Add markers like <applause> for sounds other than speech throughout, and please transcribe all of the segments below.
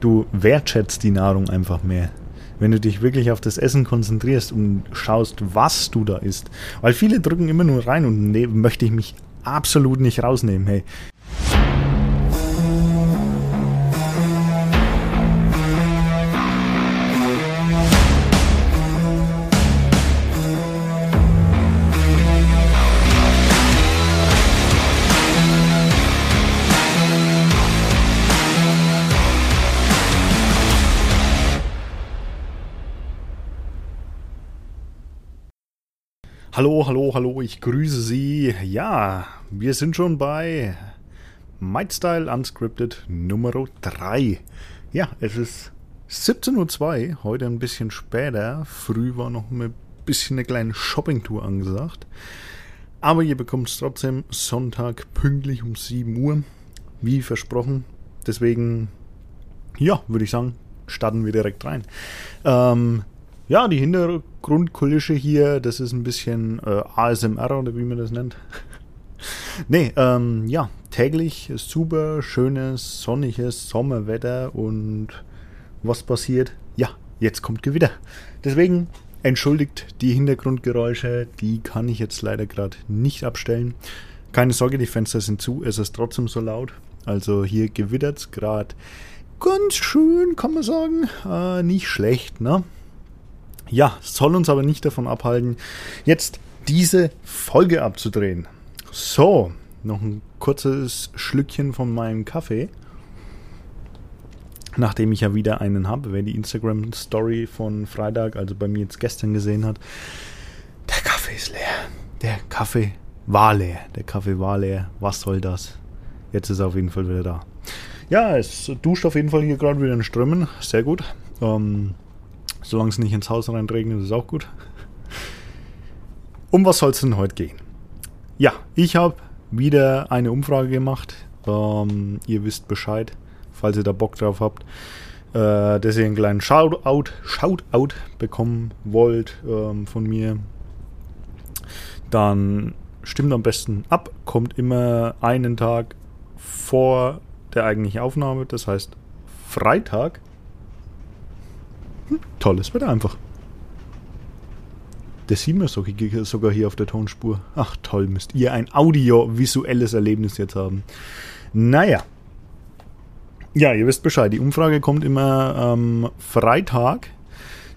du wertschätzt die Nahrung einfach mehr. Wenn du dich wirklich auf das Essen konzentrierst und schaust, was du da isst. Weil viele drücken immer nur rein und ne, möchte ich mich absolut nicht rausnehmen. Hey, Hallo, hallo, hallo, ich grüße Sie. Ja, wir sind schon bei MindStyle Unscripted Nummer 3. Ja, es ist 17.02 Uhr, heute ein bisschen später. Früh war noch ein bisschen eine kleine Shoppingtour angesagt. Aber ihr bekommt es trotzdem Sonntag pünktlich um 7 Uhr, wie versprochen. Deswegen, ja, würde ich sagen, starten wir direkt rein. Ähm, ja, die Hintergrundkulisse hier, das ist ein bisschen äh, ASMR oder wie man das nennt. <laughs> nee, ähm, ja, täglich super schönes, sonniges Sommerwetter und was passiert? Ja, jetzt kommt Gewitter. Deswegen entschuldigt die Hintergrundgeräusche, die kann ich jetzt leider gerade nicht abstellen. Keine Sorge, die Fenster sind zu, es ist trotzdem so laut. Also hier gewittert es gerade ganz schön, kann man sagen. Äh, nicht schlecht, ne? Ja, soll uns aber nicht davon abhalten, jetzt diese Folge abzudrehen. So, noch ein kurzes Schlückchen von meinem Kaffee. Nachdem ich ja wieder einen habe, wer die Instagram-Story von Freitag, also bei mir jetzt gestern gesehen hat. Der Kaffee ist leer. Der Kaffee war leer. Der Kaffee war leer. Was soll das? Jetzt ist er auf jeden Fall wieder da. Ja, es duscht auf jeden Fall hier gerade wieder in Strömen. Sehr gut. Ähm, Solange es nicht ins Haus reinregnet, ist auch gut. Um was soll es denn heute gehen? Ja, ich habe wieder eine Umfrage gemacht. Ähm, ihr wisst Bescheid, falls ihr da Bock drauf habt, äh, dass ihr einen kleinen Shoutout, Shoutout bekommen wollt ähm, von mir. Dann stimmt am besten ab, kommt immer einen Tag vor der eigentlichen Aufnahme, das heißt Freitag hm, tolles Wetter einfach. Das sieht man sogar hier auf der Tonspur. Ach toll, müsst ihr ein audiovisuelles Erlebnis jetzt haben. Naja. Ja, ihr wisst Bescheid. Die Umfrage kommt immer ähm, Freitag.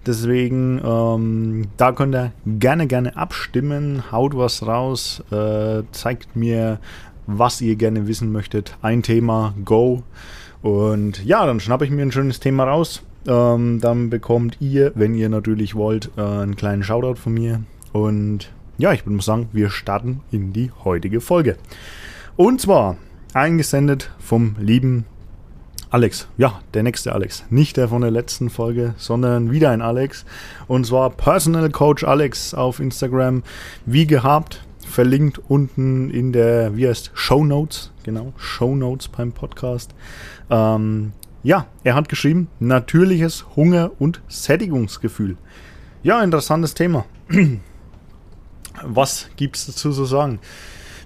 Deswegen, ähm, da könnt ihr gerne, gerne abstimmen. Haut was raus. Äh, zeigt mir, was ihr gerne wissen möchtet. Ein Thema, go. Und ja, dann schnappe ich mir ein schönes Thema raus. Ähm, dann bekommt ihr, wenn ihr natürlich wollt, äh, einen kleinen Shoutout von mir. Und ja, ich würde sagen, wir starten in die heutige Folge. Und zwar eingesendet vom lieben Alex. Ja, der nächste Alex. Nicht der von der letzten Folge, sondern wieder ein Alex. Und zwar Personal Coach Alex auf Instagram. Wie gehabt, verlinkt unten in der, wie heißt, Show Notes. Genau, Show Notes beim Podcast. Ähm, ja, er hat geschrieben, natürliches Hunger- und Sättigungsgefühl. Ja, interessantes Thema. Was gibt es dazu zu sagen?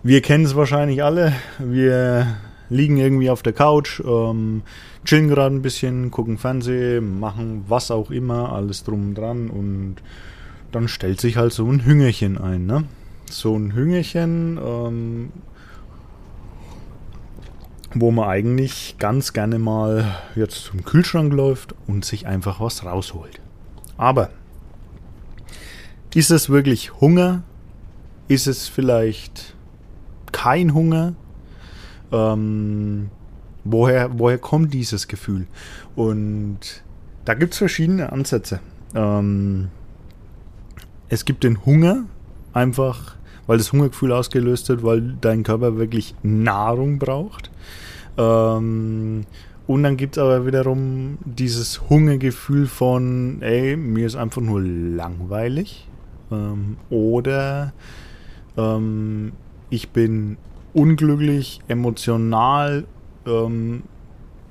Wir kennen es wahrscheinlich alle. Wir liegen irgendwie auf der Couch, ähm, chillen gerade ein bisschen, gucken Fernsehen, machen was auch immer, alles drum und dran und dann stellt sich halt so ein Hüngerchen ein. Ne? So ein Hüngerchen ähm, wo man eigentlich ganz gerne mal jetzt zum Kühlschrank läuft und sich einfach was rausholt. Aber ist es wirklich Hunger? Ist es vielleicht kein Hunger? Ähm, woher, woher kommt dieses Gefühl? Und da gibt es verschiedene Ansätze. Ähm, es gibt den Hunger, einfach weil das Hungergefühl ausgelöst wird, weil dein Körper wirklich Nahrung braucht. Ähm, und dann gibt es aber wiederum dieses Hungergefühl von, ey, mir ist einfach nur langweilig. Ähm, oder ähm, ich bin unglücklich, emotional ähm,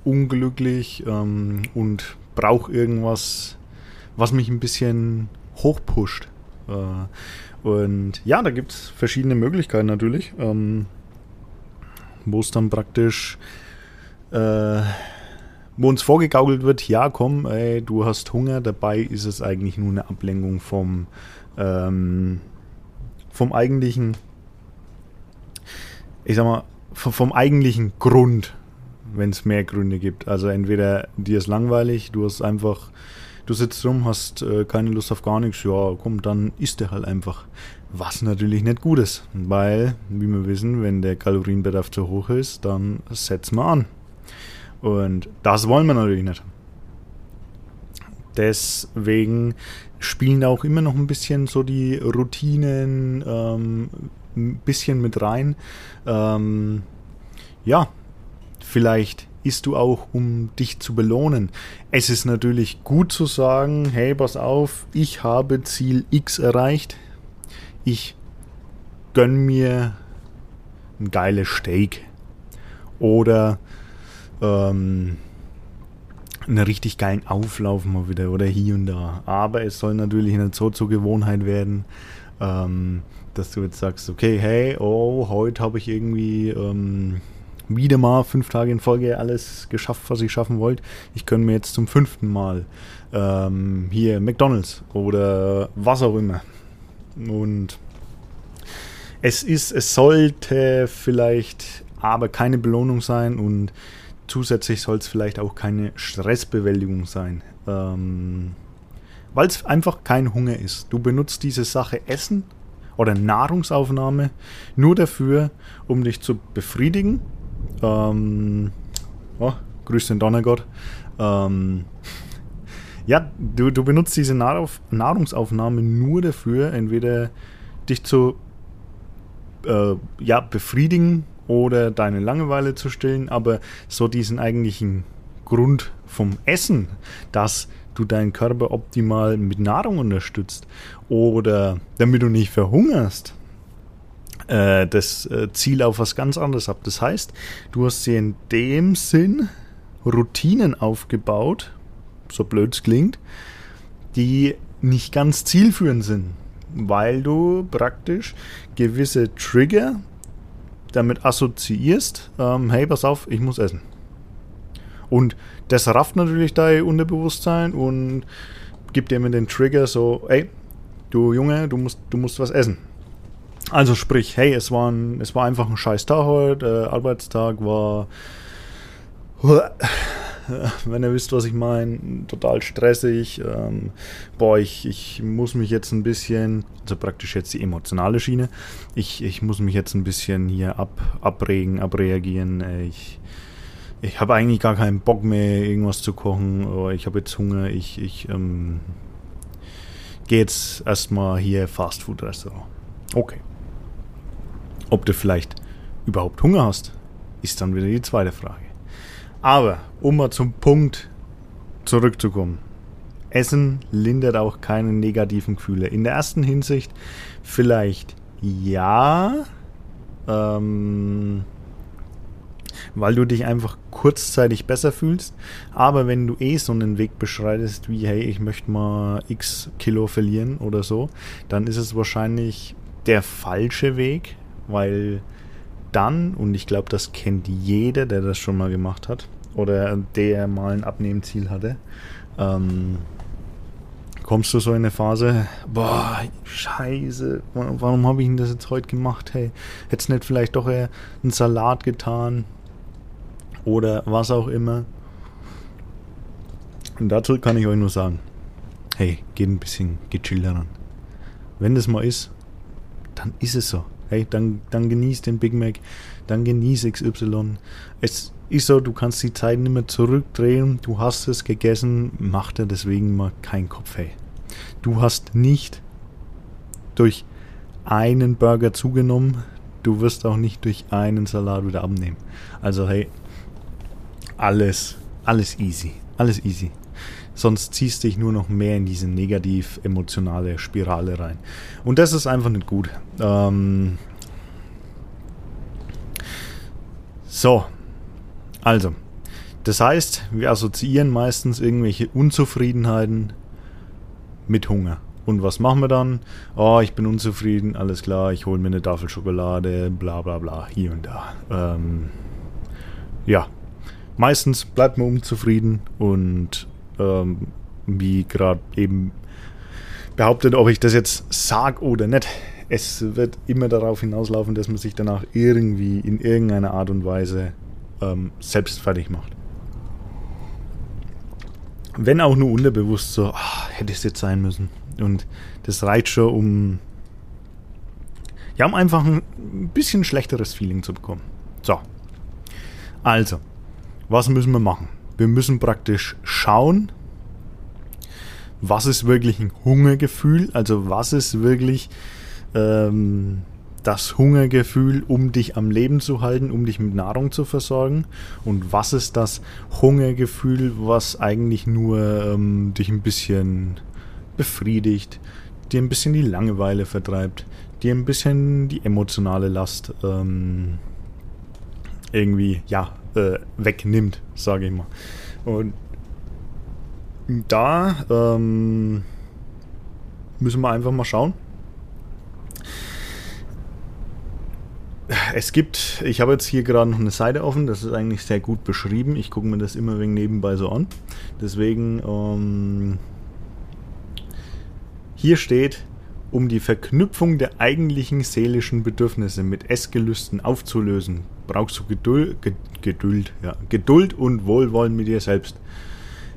unglücklich ähm, und brauche irgendwas, was mich ein bisschen hochpusht. Äh, und ja, da gibt es verschiedene Möglichkeiten natürlich. Ähm, wo es dann praktisch äh, wo uns vorgegaukelt wird, ja komm, ey, du hast Hunger, dabei ist es eigentlich nur eine Ablenkung vom, ähm, vom eigentlichen, ich sag mal, vom, vom eigentlichen Grund, wenn es mehr Gründe gibt. Also entweder dir ist langweilig, du hast einfach, du sitzt rum, hast äh, keine Lust auf gar nichts, ja komm, dann isst er halt einfach. Was natürlich nicht gut ist, weil, wie wir wissen, wenn der Kalorienbedarf zu hoch ist, dann setzen wir an. Und das wollen wir natürlich nicht. Deswegen spielen da auch immer noch ein bisschen so die Routinen ähm, ein bisschen mit rein. Ähm, ja, vielleicht isst du auch, um dich zu belohnen. Es ist natürlich gut zu sagen, hey, pass auf, ich habe Ziel X erreicht ich gönne mir ein geiles Steak oder ähm, einen richtig geilen Auflauf mal wieder oder hier und da. Aber es soll natürlich nicht so zur Gewohnheit werden, ähm, dass du jetzt sagst, okay, hey, oh, heute habe ich irgendwie ähm, wieder mal fünf Tage in Folge alles geschafft, was ich schaffen wollte. Ich gönne mir jetzt zum fünften Mal ähm, hier McDonalds oder was auch immer. Und es ist, es sollte vielleicht aber keine Belohnung sein und zusätzlich soll es vielleicht auch keine Stressbewältigung sein. Ähm, Weil es einfach kein Hunger ist. Du benutzt diese Sache Essen oder Nahrungsaufnahme nur dafür, um dich zu befriedigen. Ähm, oh, grüß den Donnergott. Ähm, ja, du, du benutzt diese Nahrungsaufnahme nur dafür, entweder dich zu äh, ja, befriedigen oder deine Langeweile zu stillen, aber so diesen eigentlichen Grund vom Essen, dass du deinen Körper optimal mit Nahrung unterstützt oder damit du nicht verhungerst, äh, das äh, Ziel auf was ganz anderes ab. Das heißt, du hast dir in dem Sinn Routinen aufgebaut, so blöd es klingt, die nicht ganz zielführend sind, weil du praktisch gewisse Trigger damit assoziierst, ähm, hey, pass auf, ich muss essen. Und das rafft natürlich dein Unterbewusstsein und gibt dir mit den Trigger so, hey, du Junge, du musst, du musst was essen. Also sprich, hey, es war, ein, es war einfach ein scheiß Tag heute, äh, Arbeitstag war <laughs> wenn ihr wisst, was ich meine, total stressig. Ähm, boah, ich, ich muss mich jetzt ein bisschen, also praktisch jetzt die emotionale Schiene, ich, ich muss mich jetzt ein bisschen hier ab, abregen, abreagieren. Ich, ich habe eigentlich gar keinen Bock mehr, irgendwas zu kochen. Oh, ich habe jetzt Hunger. Ich, ich ähm, gehe jetzt erstmal hier Fastfood-Restaurant. Okay. Ob du vielleicht überhaupt Hunger hast, ist dann wieder die zweite Frage. Aber, um mal zum Punkt zurückzukommen. Essen lindert auch keine negativen Gefühle. In der ersten Hinsicht vielleicht ja, ähm, weil du dich einfach kurzzeitig besser fühlst. Aber wenn du eh so einen Weg beschreitest wie, hey, ich möchte mal x Kilo verlieren oder so, dann ist es wahrscheinlich der falsche Weg, weil dann, und ich glaube, das kennt jeder, der das schon mal gemacht hat, oder der mal ein Abnehmziel hatte, ähm, kommst du so in eine Phase, boah, scheiße, warum habe ich denn das jetzt heute gemacht? Hey, hätte es nicht vielleicht doch eher einen Salat getan oder was auch immer. Und dazu kann ich euch nur sagen, hey, geht ein bisschen gechillter ran. Wenn das mal ist, dann ist es so. Hey, dann, dann genieß den Big Mac, dann genieß XY. Es ist so, du kannst die Zeit nicht mehr zurückdrehen, du hast es gegessen, mach dir deswegen mal keinen Kopf, hey. Du hast nicht durch einen Burger zugenommen, du wirst auch nicht durch einen Salat wieder abnehmen. Also hey, alles, alles easy, alles easy. Sonst ziehst du dich nur noch mehr in diese negativ-emotionale Spirale rein. Und das ist einfach nicht gut. Ähm so, also, das heißt, wir assoziieren meistens irgendwelche Unzufriedenheiten mit Hunger. Und was machen wir dann? Oh, ich bin unzufrieden, alles klar, ich hole mir eine Tafel Schokolade, bla bla bla, hier und da. Ähm, ja, meistens bleibt man unzufrieden und ähm, wie gerade eben behauptet, ob ich das jetzt sage oder nicht. Es wird immer darauf hinauslaufen, dass man sich danach irgendwie in irgendeiner Art und Weise ähm, selbst fertig macht. Wenn auch nur unterbewusst so, ach, hätte es jetzt sein müssen. Und das reicht schon, um ja, um einfach ein bisschen schlechteres Feeling zu bekommen. So. Also, was müssen wir machen? Wir müssen praktisch schauen, was ist wirklich ein Hungergefühl, also was ist wirklich ähm, das Hungergefühl, um dich am Leben zu halten, um dich mit Nahrung zu versorgen und was ist das Hungergefühl, was eigentlich nur ähm, dich ein bisschen befriedigt, dir ein bisschen die Langeweile vertreibt, dir ein bisschen die emotionale Last ähm, irgendwie ja äh, wegnimmt, sage ich mal. Und da ähm, müssen wir einfach mal schauen. Es gibt, ich habe jetzt hier gerade noch eine Seite offen, das ist eigentlich sehr gut beschrieben. Ich gucke mir das immer wegen nebenbei so an. Deswegen, ähm, hier steht, um die Verknüpfung der eigentlichen seelischen Bedürfnisse mit Essgelüsten aufzulösen, brauchst du Geduld, Geduld, ja, Geduld und Wohlwollen mit dir selbst.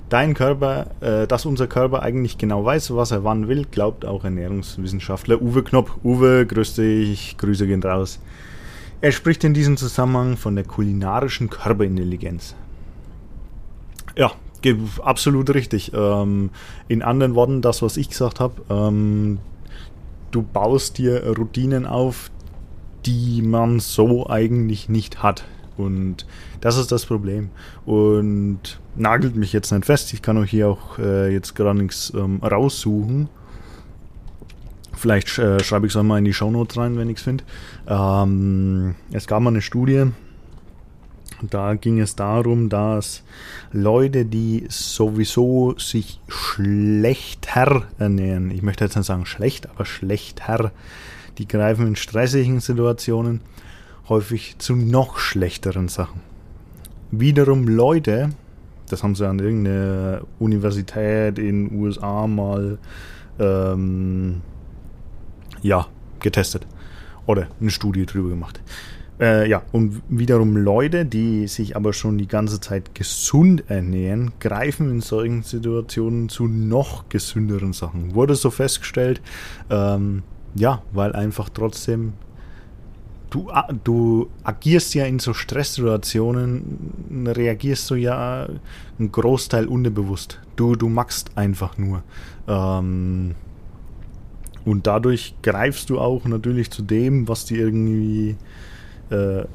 Dein Körper, äh, dass unser Körper eigentlich genau weiß, was er wann will, glaubt auch Ernährungswissenschaftler Uwe Knopp. Uwe, grüß dich, Grüße gehen raus. Er spricht in diesem Zusammenhang von der kulinarischen Körperintelligenz. Ja, absolut richtig. Ähm, in anderen Worten, das, was ich gesagt habe, ähm, du baust dir Routinen auf, die man so eigentlich nicht hat. Und das ist das Problem. Und nagelt mich jetzt nicht fest. Ich kann euch hier auch äh, jetzt gerade nichts ähm, raussuchen. Vielleicht äh, schreibe ich es einmal in die Shownotes rein, wenn ich es finde. Ähm, es gab mal eine Studie, da ging es darum, dass Leute, die sowieso sich schlechter ernähren, ich möchte jetzt nicht sagen schlecht, aber schlechter, die greifen in stressigen Situationen häufig zu noch schlechteren Sachen. Wiederum Leute, das haben sie an irgendeiner Universität in den USA mal ähm, ja, getestet oder eine Studie drüber gemacht. Äh, ja, und wiederum Leute, die sich aber schon die ganze Zeit gesund ernähren, greifen in solchen Situationen zu noch gesünderen Sachen. Wurde so festgestellt, ähm, ja, weil einfach trotzdem du, du agierst ja in so Stresssituationen, reagierst du ja einen Großteil unterbewusst. Du, du machst einfach nur. Ähm, und dadurch greifst du auch natürlich zu dem, was dir irgendwie äh,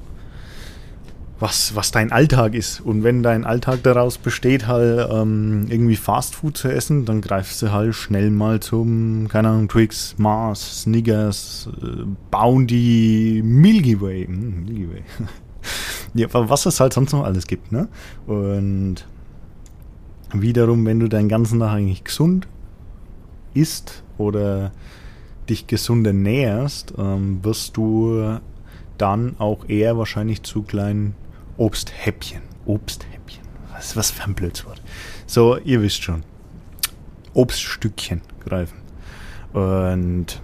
was, was dein Alltag ist. Und wenn dein Alltag daraus besteht, halt ähm, irgendwie Fastfood zu essen, dann greifst du halt schnell mal zum, keine Ahnung, Twix, Mars, Snickers, äh, Bounty, Milky Way. Hm, Milky Way. <laughs> ja, was es halt sonst noch alles gibt, ne? Und wiederum, wenn du deinen ganzen Tag eigentlich gesund isst oder dich gesund ernährst, ähm, wirst du dann auch eher wahrscheinlich zu kleinen Obsthäppchen. Obsthäppchen. Was, was für ein Blödswort. So, ihr wisst schon. Obststückchen greifen. Und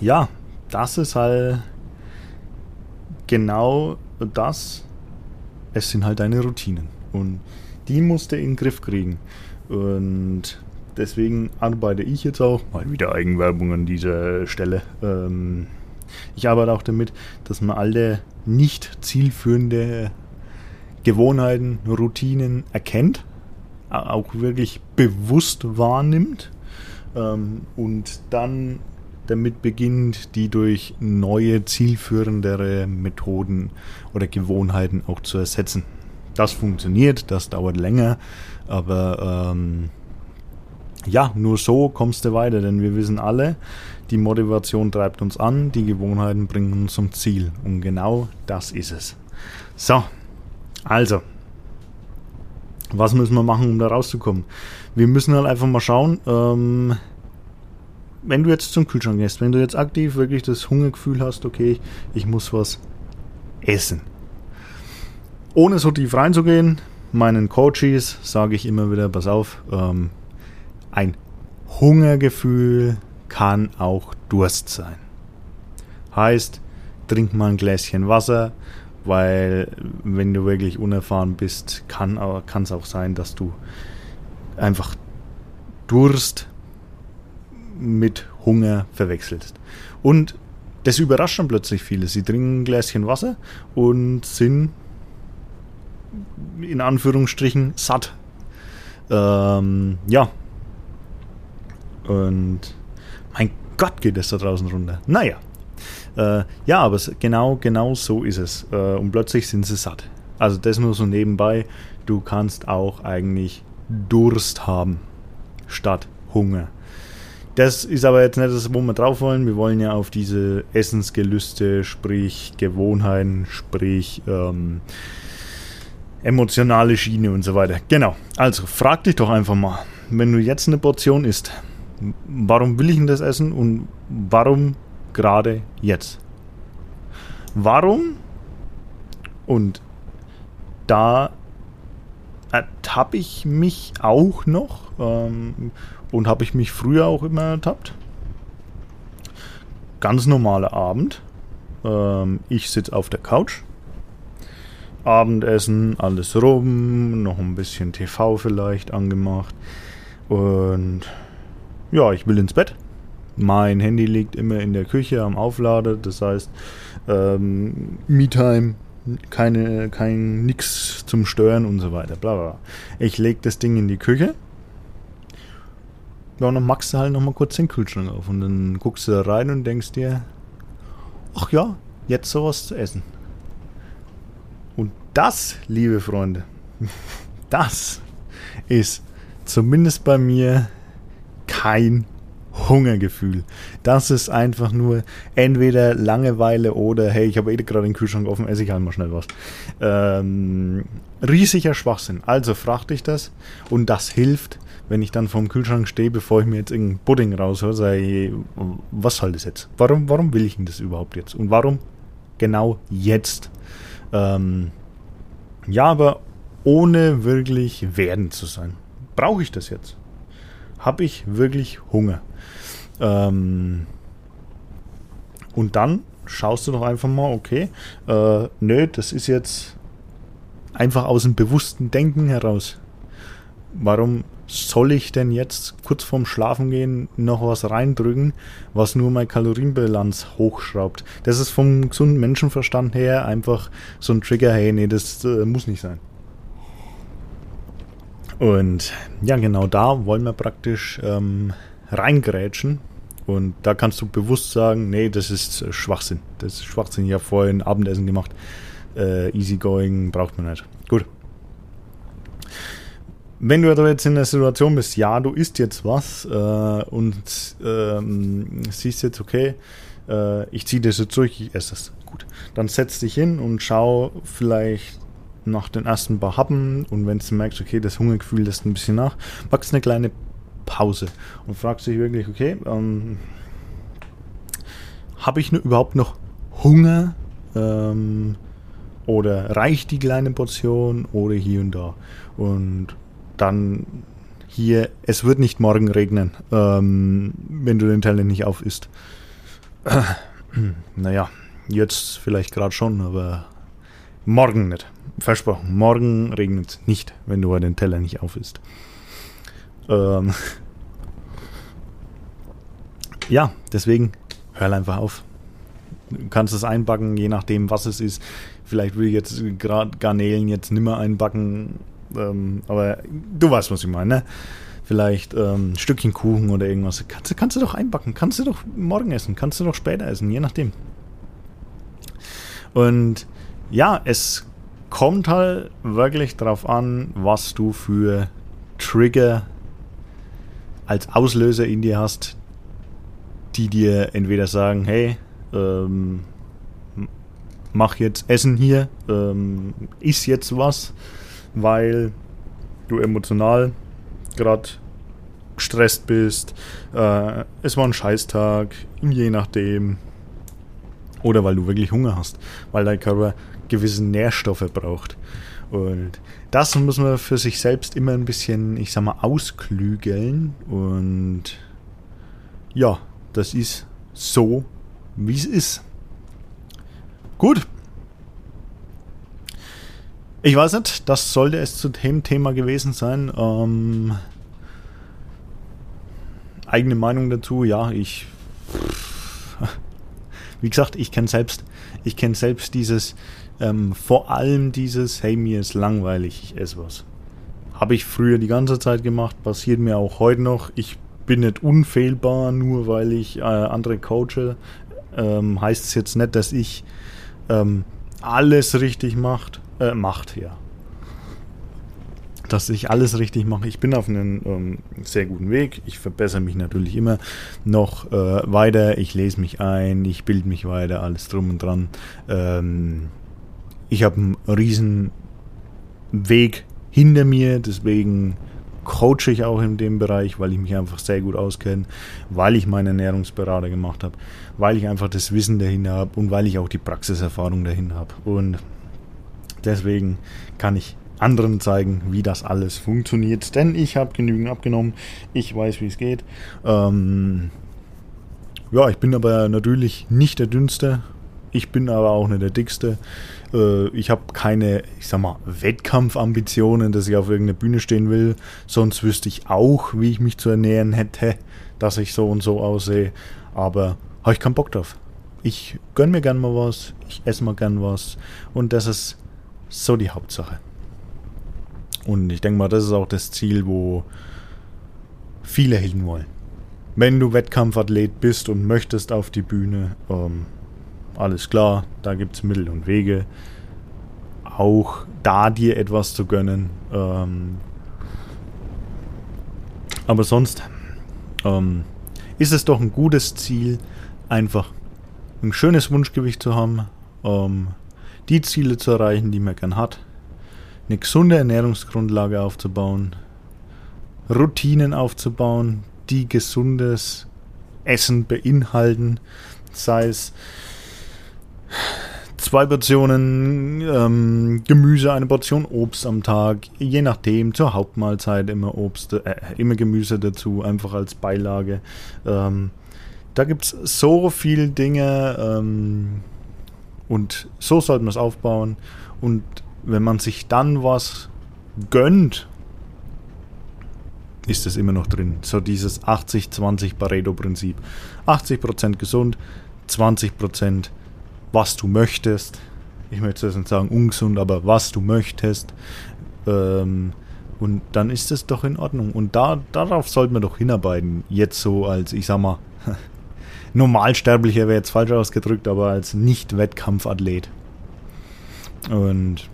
ja, das ist halt genau das. Es sind halt deine Routinen. Und die musst du in den Griff kriegen. Und deswegen arbeite ich jetzt auch, mal wieder Eigenwerbung an dieser Stelle, ähm, ich arbeite auch damit, dass man alle nicht zielführende Gewohnheiten, Routinen erkennt, auch wirklich bewusst wahrnimmt ähm, und dann damit beginnt, die durch neue, zielführendere Methoden oder Gewohnheiten auch zu ersetzen. Das funktioniert, das dauert länger, aber ähm, ja, nur so kommst du weiter, denn wir wissen alle, die Motivation treibt uns an, die Gewohnheiten bringen uns zum Ziel. Und genau das ist es. So, also, was müssen wir machen, um da rauszukommen? Wir müssen halt einfach mal schauen, ähm, wenn du jetzt zum Kühlschrank gehst, wenn du jetzt aktiv wirklich das Hungergefühl hast, okay, ich muss was essen. ohne so tief reinzugehen, meinen Coaches sage ich immer wieder, pass auf, ähm, ein Hungergefühl kann auch Durst sein. Heißt, trink mal ein Gläschen Wasser, weil wenn du wirklich unerfahren bist, kann es auch sein, dass du einfach Durst mit Hunger verwechselst. Und das überrascht dann plötzlich viele. Sie trinken ein Gläschen Wasser und sind in Anführungsstrichen satt. Ähm, ja. Und mein Gott geht es da draußen runter. Naja. Äh, ja, aber genau, genau so ist es. Äh, und plötzlich sind sie satt. Also das nur so nebenbei. Du kannst auch eigentlich Durst haben statt Hunger. Das ist aber jetzt nicht das, wo wir drauf wollen. Wir wollen ja auf diese Essensgelüste, sprich Gewohnheiten, sprich ähm, emotionale Schiene und so weiter. Genau. Also frag dich doch einfach mal, wenn du jetzt eine Portion isst, warum will ich denn das essen und warum gerade jetzt? Warum? Und da ertappe ich mich auch noch ähm, und habe ich mich früher auch immer ertappt. Ganz normaler Abend. Ähm, ich sitze auf der Couch. Abendessen, alles rum, noch ein bisschen TV vielleicht angemacht. Und ja, ich will ins Bett. Mein Handy liegt immer in der Küche am Auflader, das heißt, ähm, Me-Time, keine, kein nix zum Stören und so weiter. Bla bla. Ich lege das Ding in die Küche ja, und dann machst du halt nochmal kurz den Kühlschrank auf und dann guckst du da rein und denkst dir, ach ja, jetzt sowas zu essen. Und das, liebe Freunde, <laughs> das ist zumindest bei mir kein Hungergefühl. Das ist einfach nur entweder Langeweile oder hey, ich habe eh gerade den Kühlschrank offen, esse ich halt mal schnell was. Ähm, riesiger Schwachsinn. Also frag dich das und das hilft wenn ich dann vorm Kühlschrank stehe, bevor ich mir jetzt irgendeinen Pudding raushöre, ich, was soll das jetzt? Warum, warum will ich denn das überhaupt jetzt? Und warum genau jetzt? Ähm, ja, aber ohne wirklich werden zu sein. Brauche ich das jetzt? Habe ich wirklich Hunger? Ähm, und dann schaust du doch einfach mal, okay, äh, nö, das ist jetzt einfach aus dem bewussten Denken heraus. Warum soll ich denn jetzt kurz vorm Schlafengehen noch was reindrücken, was nur meine Kalorienbilanz hochschraubt? Das ist vom gesunden Menschenverstand her einfach so ein Trigger, hey, nee, das äh, muss nicht sein. Und ja, genau da wollen wir praktisch ähm, reingrätschen. Und da kannst du bewusst sagen, nee, das ist äh, Schwachsinn. Das ist Schwachsinn. Ich habe vorhin Abendessen gemacht. Äh, easygoing braucht man nicht. Gut. Wenn du aber jetzt in der Situation bist, ja, du isst jetzt was äh, und ähm, siehst jetzt, okay, äh, ich ziehe das jetzt durch, ich esse es. Gut. Dann setz dich hin und schau vielleicht nach den ersten paar Happen und wenn du merkst, okay, das Hungergefühl lässt ein bisschen nach, packst eine kleine Pause und fragst dich wirklich, okay, ähm, habe ich nur überhaupt noch Hunger? Ähm, oder reicht die kleine Portion oder hier und da? Und dann hier, es wird nicht morgen regnen, ähm, wenn du den Teller nicht auf isst. Äh, <clears throat> naja, jetzt vielleicht gerade schon, aber morgen nicht. Versprochen, morgen regnet es nicht, wenn du den Teller nicht auf isst. Ähm, <laughs> ja, deswegen hör einfach auf. Du kannst es einbacken, je nachdem, was es ist. Vielleicht will ich jetzt gerade Garnelen jetzt nimmer einbacken ähm, aber du weißt, was ich meine, ne? Vielleicht ähm, ein Stückchen Kuchen oder irgendwas. Kannst, kannst du doch einbacken. Kannst du doch morgen essen. Kannst du doch später essen, je nachdem. Und ja, es kommt halt wirklich darauf an, was du für Trigger als Auslöser in dir hast, die dir entweder sagen, hey, ähm, mach jetzt Essen hier, ähm, iss jetzt was, weil du emotional gerade gestresst bist, äh, es war ein Scheißtag, je nachdem. Oder weil du wirklich Hunger hast, weil dein Körper gewisse Nährstoffe braucht. Und das muss man für sich selbst immer ein bisschen, ich sag mal, ausklügeln. Und ja, das ist so, wie es ist. Gut. Ich weiß nicht, das sollte es zu dem Thema gewesen sein. Ähm, eigene Meinung dazu, ja, ich. Wie gesagt, ich kenne selbst, ich kenne selbst dieses, ähm, vor allem dieses, hey, mir ist langweilig, ich esse was. Habe ich früher die ganze Zeit gemacht, passiert mir auch heute noch. Ich bin nicht unfehlbar, nur weil ich äh, andere coache. Ähm, heißt es jetzt nicht, dass ich ähm, alles richtig macht, äh, macht, ja. Dass ich alles richtig mache. Ich bin auf einem ähm, sehr guten Weg. Ich verbessere mich natürlich immer noch äh, weiter. Ich lese mich ein, ich bilde mich weiter, alles drum und dran. Ähm, ich habe einen riesen Weg hinter mir, deswegen coache ich auch in dem Bereich, weil ich mich einfach sehr gut auskenne, weil ich meinen Ernährungsberater gemacht habe, weil ich einfach das Wissen dahinter habe und weil ich auch die Praxiserfahrung dahin habe. Und deswegen kann ich anderen zeigen, wie das alles funktioniert, denn ich habe genügend abgenommen, ich weiß, wie es geht. Ähm, ja, ich bin aber natürlich nicht der Dünnste, ich bin aber auch nicht der Dickste. Äh, ich habe keine, ich sag mal, Wettkampfambitionen, dass ich auf irgendeiner Bühne stehen will. Sonst wüsste ich auch, wie ich mich zu ernähren hätte, dass ich so und so aussehe. Aber habe ich keinen Bock drauf. Ich gönn mir gern mal was, ich esse mal gern was. Und das ist so die Hauptsache. Und ich denke mal, das ist auch das Ziel, wo viele hin wollen. Wenn du Wettkampfathlet bist und möchtest auf die Bühne, ähm, alles klar, da gibt es Mittel und Wege. Auch da dir etwas zu gönnen. Ähm, aber sonst ähm, ist es doch ein gutes Ziel, einfach ein schönes Wunschgewicht zu haben, ähm, die Ziele zu erreichen, die man gern hat, eine gesunde Ernährungsgrundlage aufzubauen, Routinen aufzubauen, die gesundes Essen beinhalten, sei es zwei Portionen ähm, Gemüse, eine Portion Obst am Tag, je nachdem, zur Hauptmahlzeit immer Obst, äh, immer Gemüse dazu, einfach als Beilage. Ähm, da gibt es so viele Dinge ähm, und so sollte man es aufbauen. Und wenn man sich dann was gönnt, ist es immer noch drin. So dieses 80-20 Pareto-Prinzip. 80% gesund, 20% was du möchtest. Ich möchte jetzt nicht sagen ungesund, aber was du möchtest. Ähm, und dann ist es doch in Ordnung. Und da, darauf sollten wir doch hinarbeiten. Jetzt so als, ich sag mal, <laughs> Normalsterblicher wäre jetzt falsch ausgedrückt, aber als Nicht-Wettkampfathlet. Und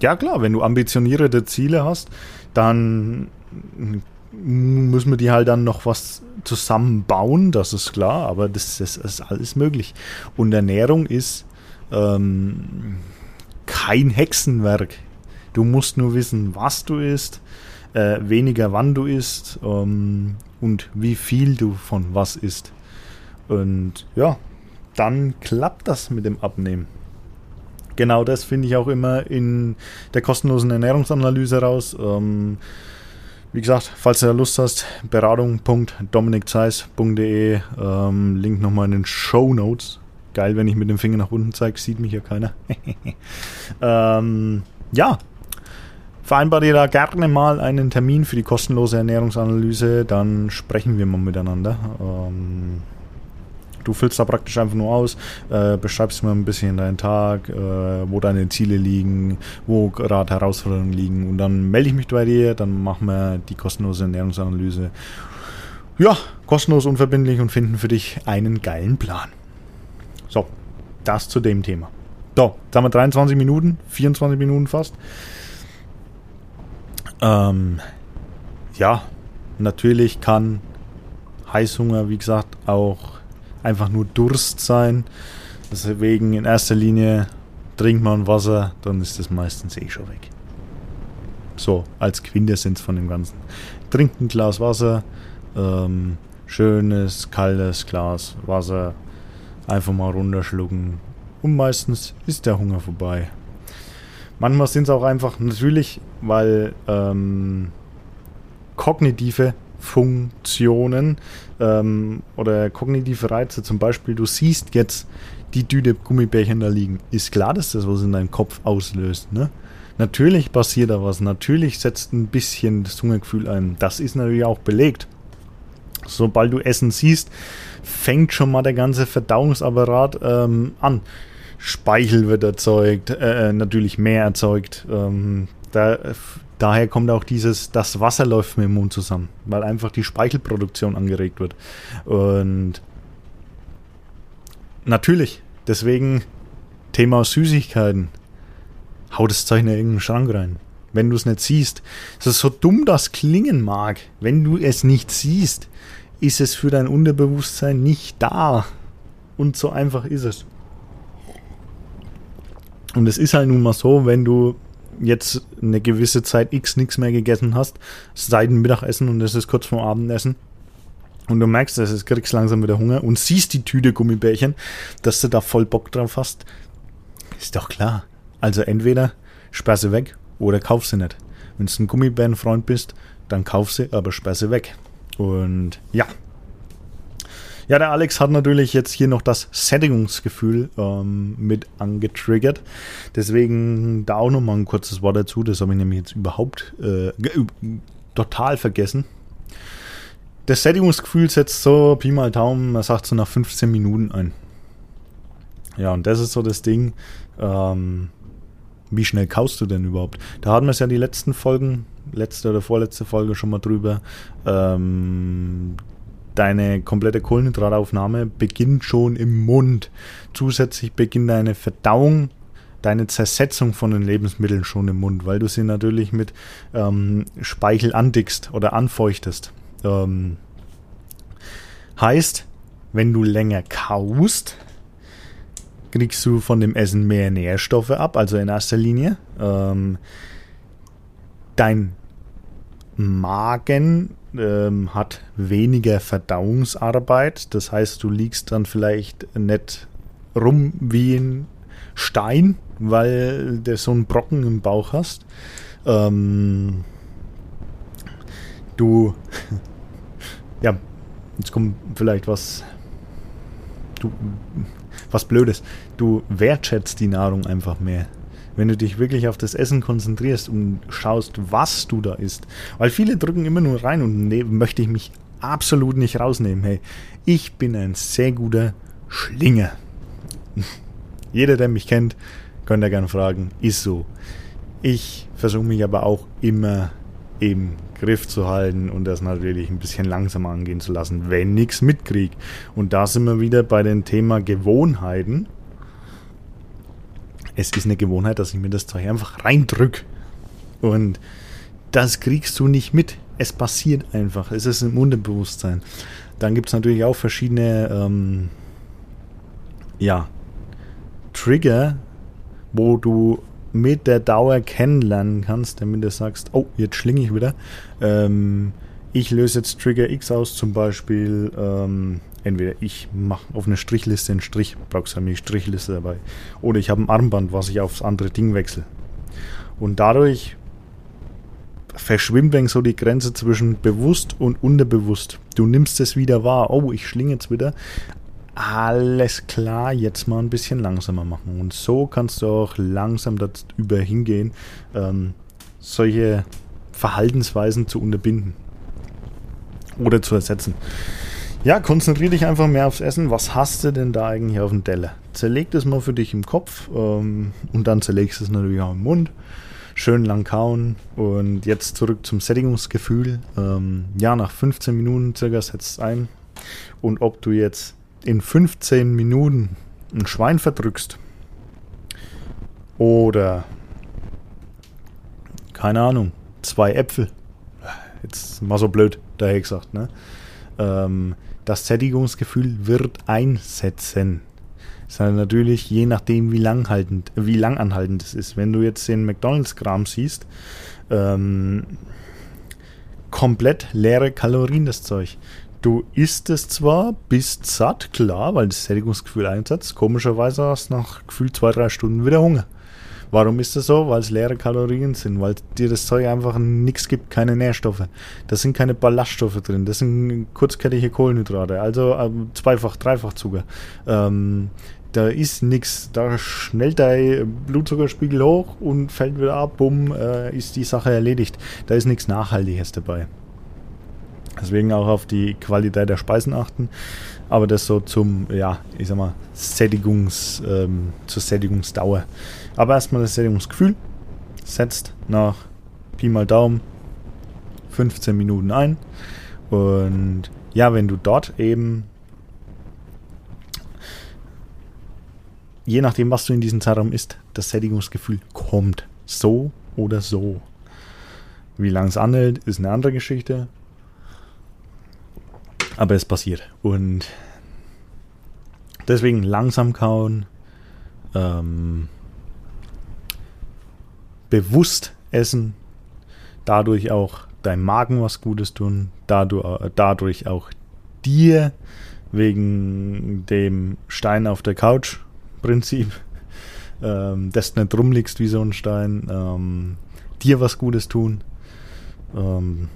ja klar, wenn du ambitionierte Ziele hast, dann müssen wir die halt dann noch was zusammenbauen, das ist klar, aber das, das ist alles möglich. Und Ernährung ist ähm, kein Hexenwerk. Du musst nur wissen, was du isst, äh, weniger wann du isst ähm, und wie viel du von was isst. Und ja, dann klappt das mit dem Abnehmen. Genau das finde ich auch immer in der kostenlosen Ernährungsanalyse raus. Ähm, wie gesagt, falls du da Lust hast, beratung.dominikzeis.de, ähm, Link nochmal in den Show Notes. Geil, wenn ich mit dem Finger nach unten zeige, sieht mich ja keiner. <laughs> ähm, ja, vereinbare dir da gerne mal einen Termin für die kostenlose Ernährungsanalyse, dann sprechen wir mal miteinander. Ähm, Du füllst da praktisch einfach nur aus, äh, beschreibst mir ein bisschen deinen Tag, äh, wo deine Ziele liegen, wo gerade Herausforderungen liegen und dann melde ich mich bei dir, dann machen wir die kostenlose Ernährungsanalyse. Ja, kostenlos, unverbindlich und finden für dich einen geilen Plan. So, das zu dem Thema. So, jetzt haben wir 23 Minuten, 24 Minuten fast. Ähm, ja, natürlich kann Heißhunger, wie gesagt, auch einfach nur Durst sein. Deswegen in erster Linie trinkt man Wasser, dann ist das meistens eh schon weg. So, als Quintessenz von dem Ganzen. Trinkt ein Glas Wasser, ähm, schönes, kaltes Glas Wasser, einfach mal runterschlucken und meistens ist der Hunger vorbei. Manchmal sind es auch einfach natürlich, weil ähm, kognitive Funktionen ähm, oder kognitive Reize, zum Beispiel, du siehst jetzt die Tüte Gummibärchen da liegen, ist klar, dass das was in deinem Kopf auslöst. Ne? Natürlich passiert da was, natürlich setzt ein bisschen das Hungergefühl ein. Das ist natürlich auch belegt. Sobald du Essen siehst, fängt schon mal der ganze Verdauungsapparat ähm, an. Speichel wird erzeugt, äh, äh natürlich mehr erzeugt. Ähm, da, daher kommt auch dieses, das Wasser läuft mit dem Mund zusammen, weil einfach die Speichelproduktion angeregt wird. Und natürlich, deswegen Thema Süßigkeiten. Hau das Zeug in irgendeinen Schrank rein. Wenn du es nicht siehst. Es ist so dumm das klingen mag. Wenn du es nicht siehst, ist es für dein Unterbewusstsein nicht da. Und so einfach ist es. Und es ist halt nun mal so, wenn du jetzt eine gewisse Zeit X nichts mehr gegessen hast, seit dem Mittagessen und es ist kurz vor Abendessen, und du merkst, dass es kriegst langsam wieder Hunger und siehst die Tüte Gummibärchen, dass du da voll Bock drauf hast, ist doch klar. Also entweder sperr sie weg oder kauf sie nicht. Wenn du ein Gummibärenfreund bist, dann kauf sie, aber sperr sie weg. Und ja, ja, der Alex hat natürlich jetzt hier noch das Sättigungsgefühl ähm, mit angetriggert. Deswegen da auch nochmal ein kurzes Wort dazu. Das habe ich nämlich jetzt überhaupt äh, total vergessen. Das Sättigungsgefühl setzt so Pi mal Daumen, er sagt so nach 15 Minuten ein. Ja, und das ist so das Ding. Ähm, wie schnell kaust du denn überhaupt? Da hatten wir es ja die letzten Folgen, letzte oder vorletzte Folge schon mal drüber. Ähm, deine komplette Kohlenhydrataufnahme beginnt schon im Mund. Zusätzlich beginnt deine Verdauung, deine Zersetzung von den Lebensmitteln schon im Mund, weil du sie natürlich mit ähm, Speichel andickst oder anfeuchtest. Ähm, heißt, wenn du länger kaust, kriegst du von dem Essen mehr Nährstoffe ab, also in erster Linie. Ähm, dein Magen ähm, hat weniger Verdauungsarbeit. Das heißt, du liegst dann vielleicht nicht rum wie ein Stein, weil du so einen Brocken im Bauch hast. Ähm, du, <laughs> ja, jetzt kommt vielleicht was, du, was Blödes. Du wertschätzt die Nahrung einfach mehr wenn du dich wirklich auf das Essen konzentrierst und schaust, was du da isst. Weil viele drücken immer nur rein und ne, möchte ich mich absolut nicht rausnehmen. Hey, ich bin ein sehr guter Schlinger. <laughs> Jeder, der mich kennt, könnt ihr gerne fragen, ist so. Ich versuche mich aber auch immer im Griff zu halten und das natürlich ein bisschen langsamer angehen zu lassen, wenn nichts mitkrieg. Und da sind wir wieder bei dem Thema Gewohnheiten es ist eine Gewohnheit, dass ich mir das Zeug einfach reindrück. Und das kriegst du nicht mit. Es passiert einfach. Es ist im Unterbewusstsein. Dann gibt es natürlich auch verschiedene ähm, ja, Trigger, wo du mit der Dauer kennenlernen kannst, damit du sagst, oh, jetzt schlinge ich wieder. Ähm, ich löse jetzt Trigger X aus, zum Beispiel ähm, entweder ich mache auf eine Strichliste einen Strich, brauchst du eine Strichliste dabei, oder ich habe ein Armband, was ich aufs andere Ding wechsle. Und dadurch verschwimmt dann so die Grenze zwischen bewusst und unterbewusst. Du nimmst es wieder wahr, oh, ich schlinge jetzt wieder. Alles klar, jetzt mal ein bisschen langsamer machen. Und so kannst du auch langsam darüber hingehen, ähm, solche Verhaltensweisen zu unterbinden oder zu ersetzen. Ja, konzentriere dich einfach mehr aufs Essen. Was hast du denn da eigentlich auf dem Teller? Zerleg das mal für dich im Kopf ähm, und dann zerlegst du es natürlich auch im Mund. Schön lang kauen und jetzt zurück zum Sättigungsgefühl. Ähm, ja, nach 15 Minuten circa setzt es ein. Und ob du jetzt in 15 Minuten ein Schwein verdrückst oder keine Ahnung, zwei Äpfel. Jetzt mal so blöd, daher gesagt, ne? Ähm, das Sättigungsgefühl wird einsetzen. Das ist halt natürlich je nachdem, wie langhaltend, wie langanhaltend es ist. Wenn du jetzt den McDonalds-Kram siehst, ähm, komplett leere Kalorien, das Zeug. Du isst es zwar, bist satt, klar, weil das Sättigungsgefühl einsetzt. Komischerweise hast du nach gefühlt zwei, drei Stunden wieder Hunger. Warum ist das so? Weil es leere Kalorien sind, weil dir das Zeug einfach nichts gibt, keine Nährstoffe. Da sind keine Ballaststoffe drin, das sind kurzkettige Kohlenhydrate, also ähm, zweifach, dreifach Zucker. Ähm, da ist nichts, da schnellt dein Blutzuckerspiegel hoch und fällt wieder ab, bumm, äh, ist die Sache erledigt. Da ist nichts Nachhaltiges dabei. Deswegen auch auf die Qualität der Speisen achten. Aber das so zum, ja, ich sag mal, Sättigungs, ähm, zur Sättigungsdauer. Aber erstmal das Sättigungsgefühl. Setzt nach Pi mal Daumen 15 Minuten ein. Und ja, wenn du dort eben, je nachdem, was du in diesem Zeitraum isst, das Sättigungsgefühl kommt. So oder so. Wie lange es anhält, ist eine andere Geschichte. Aber es passiert. Und deswegen langsam kauen. Ähm, bewusst essen. Dadurch auch deinem Magen was Gutes tun. Dadurch, auch dir wegen dem Stein auf der Couch Prinzip, <laughs> ähm, dass du nicht rumliegst wie so ein Stein, ähm, dir was Gutes tun. Ähm,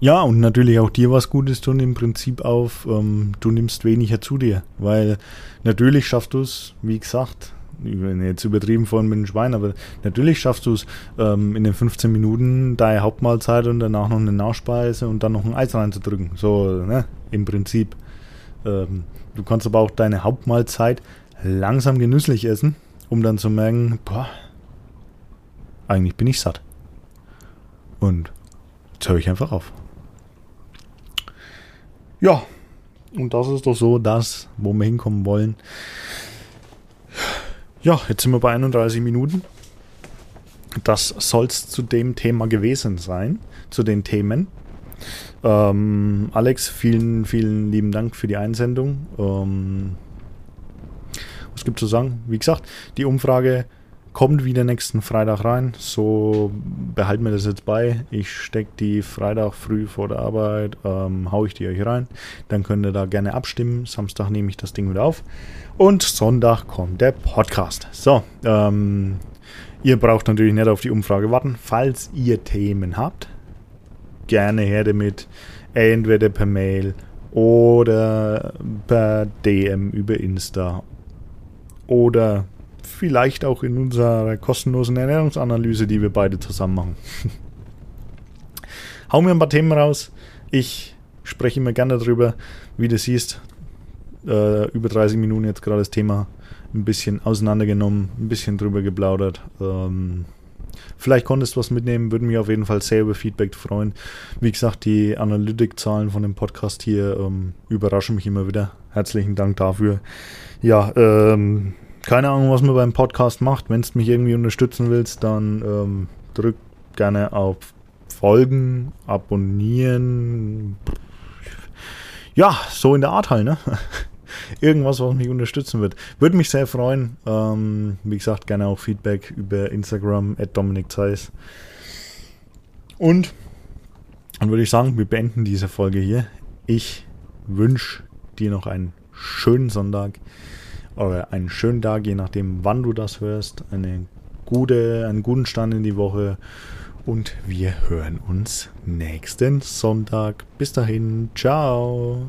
ja, und natürlich auch dir was Gutes tun im Prinzip auf, ähm, du nimmst weniger zu dir, weil natürlich schaffst du es, wie gesagt, jetzt übertrieben vorhin mit dem Schwein, aber natürlich schaffst du es ähm, in den 15 Minuten deine Hauptmahlzeit und danach noch eine Nachspeise und dann noch ein Eis reinzudrücken. So, ne, im Prinzip. Ähm, du kannst aber auch deine Hauptmahlzeit langsam genüsslich essen, um dann zu merken, boah, eigentlich bin ich satt. Und jetzt höre ich einfach auf. Ja, und das ist doch so das, wo wir hinkommen wollen. Ja, jetzt sind wir bei 31 Minuten. Das soll es zu dem Thema gewesen sein, zu den Themen. Ähm, Alex, vielen, vielen lieben Dank für die Einsendung. Ähm, was gibt zu sagen? Wie gesagt, die Umfrage kommt wieder nächsten Freitag rein. So behalten wir das jetzt bei. Ich stecke die Freitag früh vor der Arbeit, ähm, haue ich die euch rein. Dann könnt ihr da gerne abstimmen. Samstag nehme ich das Ding wieder auf. Und Sonntag kommt der Podcast. So, ähm, ihr braucht natürlich nicht auf die Umfrage warten. Falls ihr Themen habt, gerne her damit. Entweder per Mail oder per DM über Insta oder vielleicht auch in unserer kostenlosen Ernährungsanalyse, die wir beide zusammen machen. <laughs> Hau mir ein paar Themen raus. Ich spreche immer gerne darüber, wie du siehst. Äh, über 30 Minuten jetzt gerade das Thema ein bisschen auseinandergenommen, ein bisschen drüber geplaudert. Ähm, vielleicht konntest du was mitnehmen, würde mich auf jeden Fall sehr über Feedback freuen. Wie gesagt, die Analytikzahlen von dem Podcast hier ähm, überraschen mich immer wieder. Herzlichen Dank dafür. Ja, ähm, keine Ahnung, was man beim Podcast macht. Wenn du mich irgendwie unterstützen willst, dann ähm, drück gerne auf Folgen, abonnieren. Ja, so in der Art halt, ne? <laughs> Irgendwas, was mich unterstützen wird. Würde mich sehr freuen. Ähm, wie gesagt, gerne auch Feedback über Instagram at Dominik Zeiss. Und dann würde ich sagen, wir beenden diese Folge hier. Ich wünsche dir noch einen schönen Sonntag oder einen schönen Tag, je nachdem, wann du das hörst. Eine gute, einen guten Stand in die Woche. Und wir hören uns nächsten Sonntag. Bis dahin, ciao.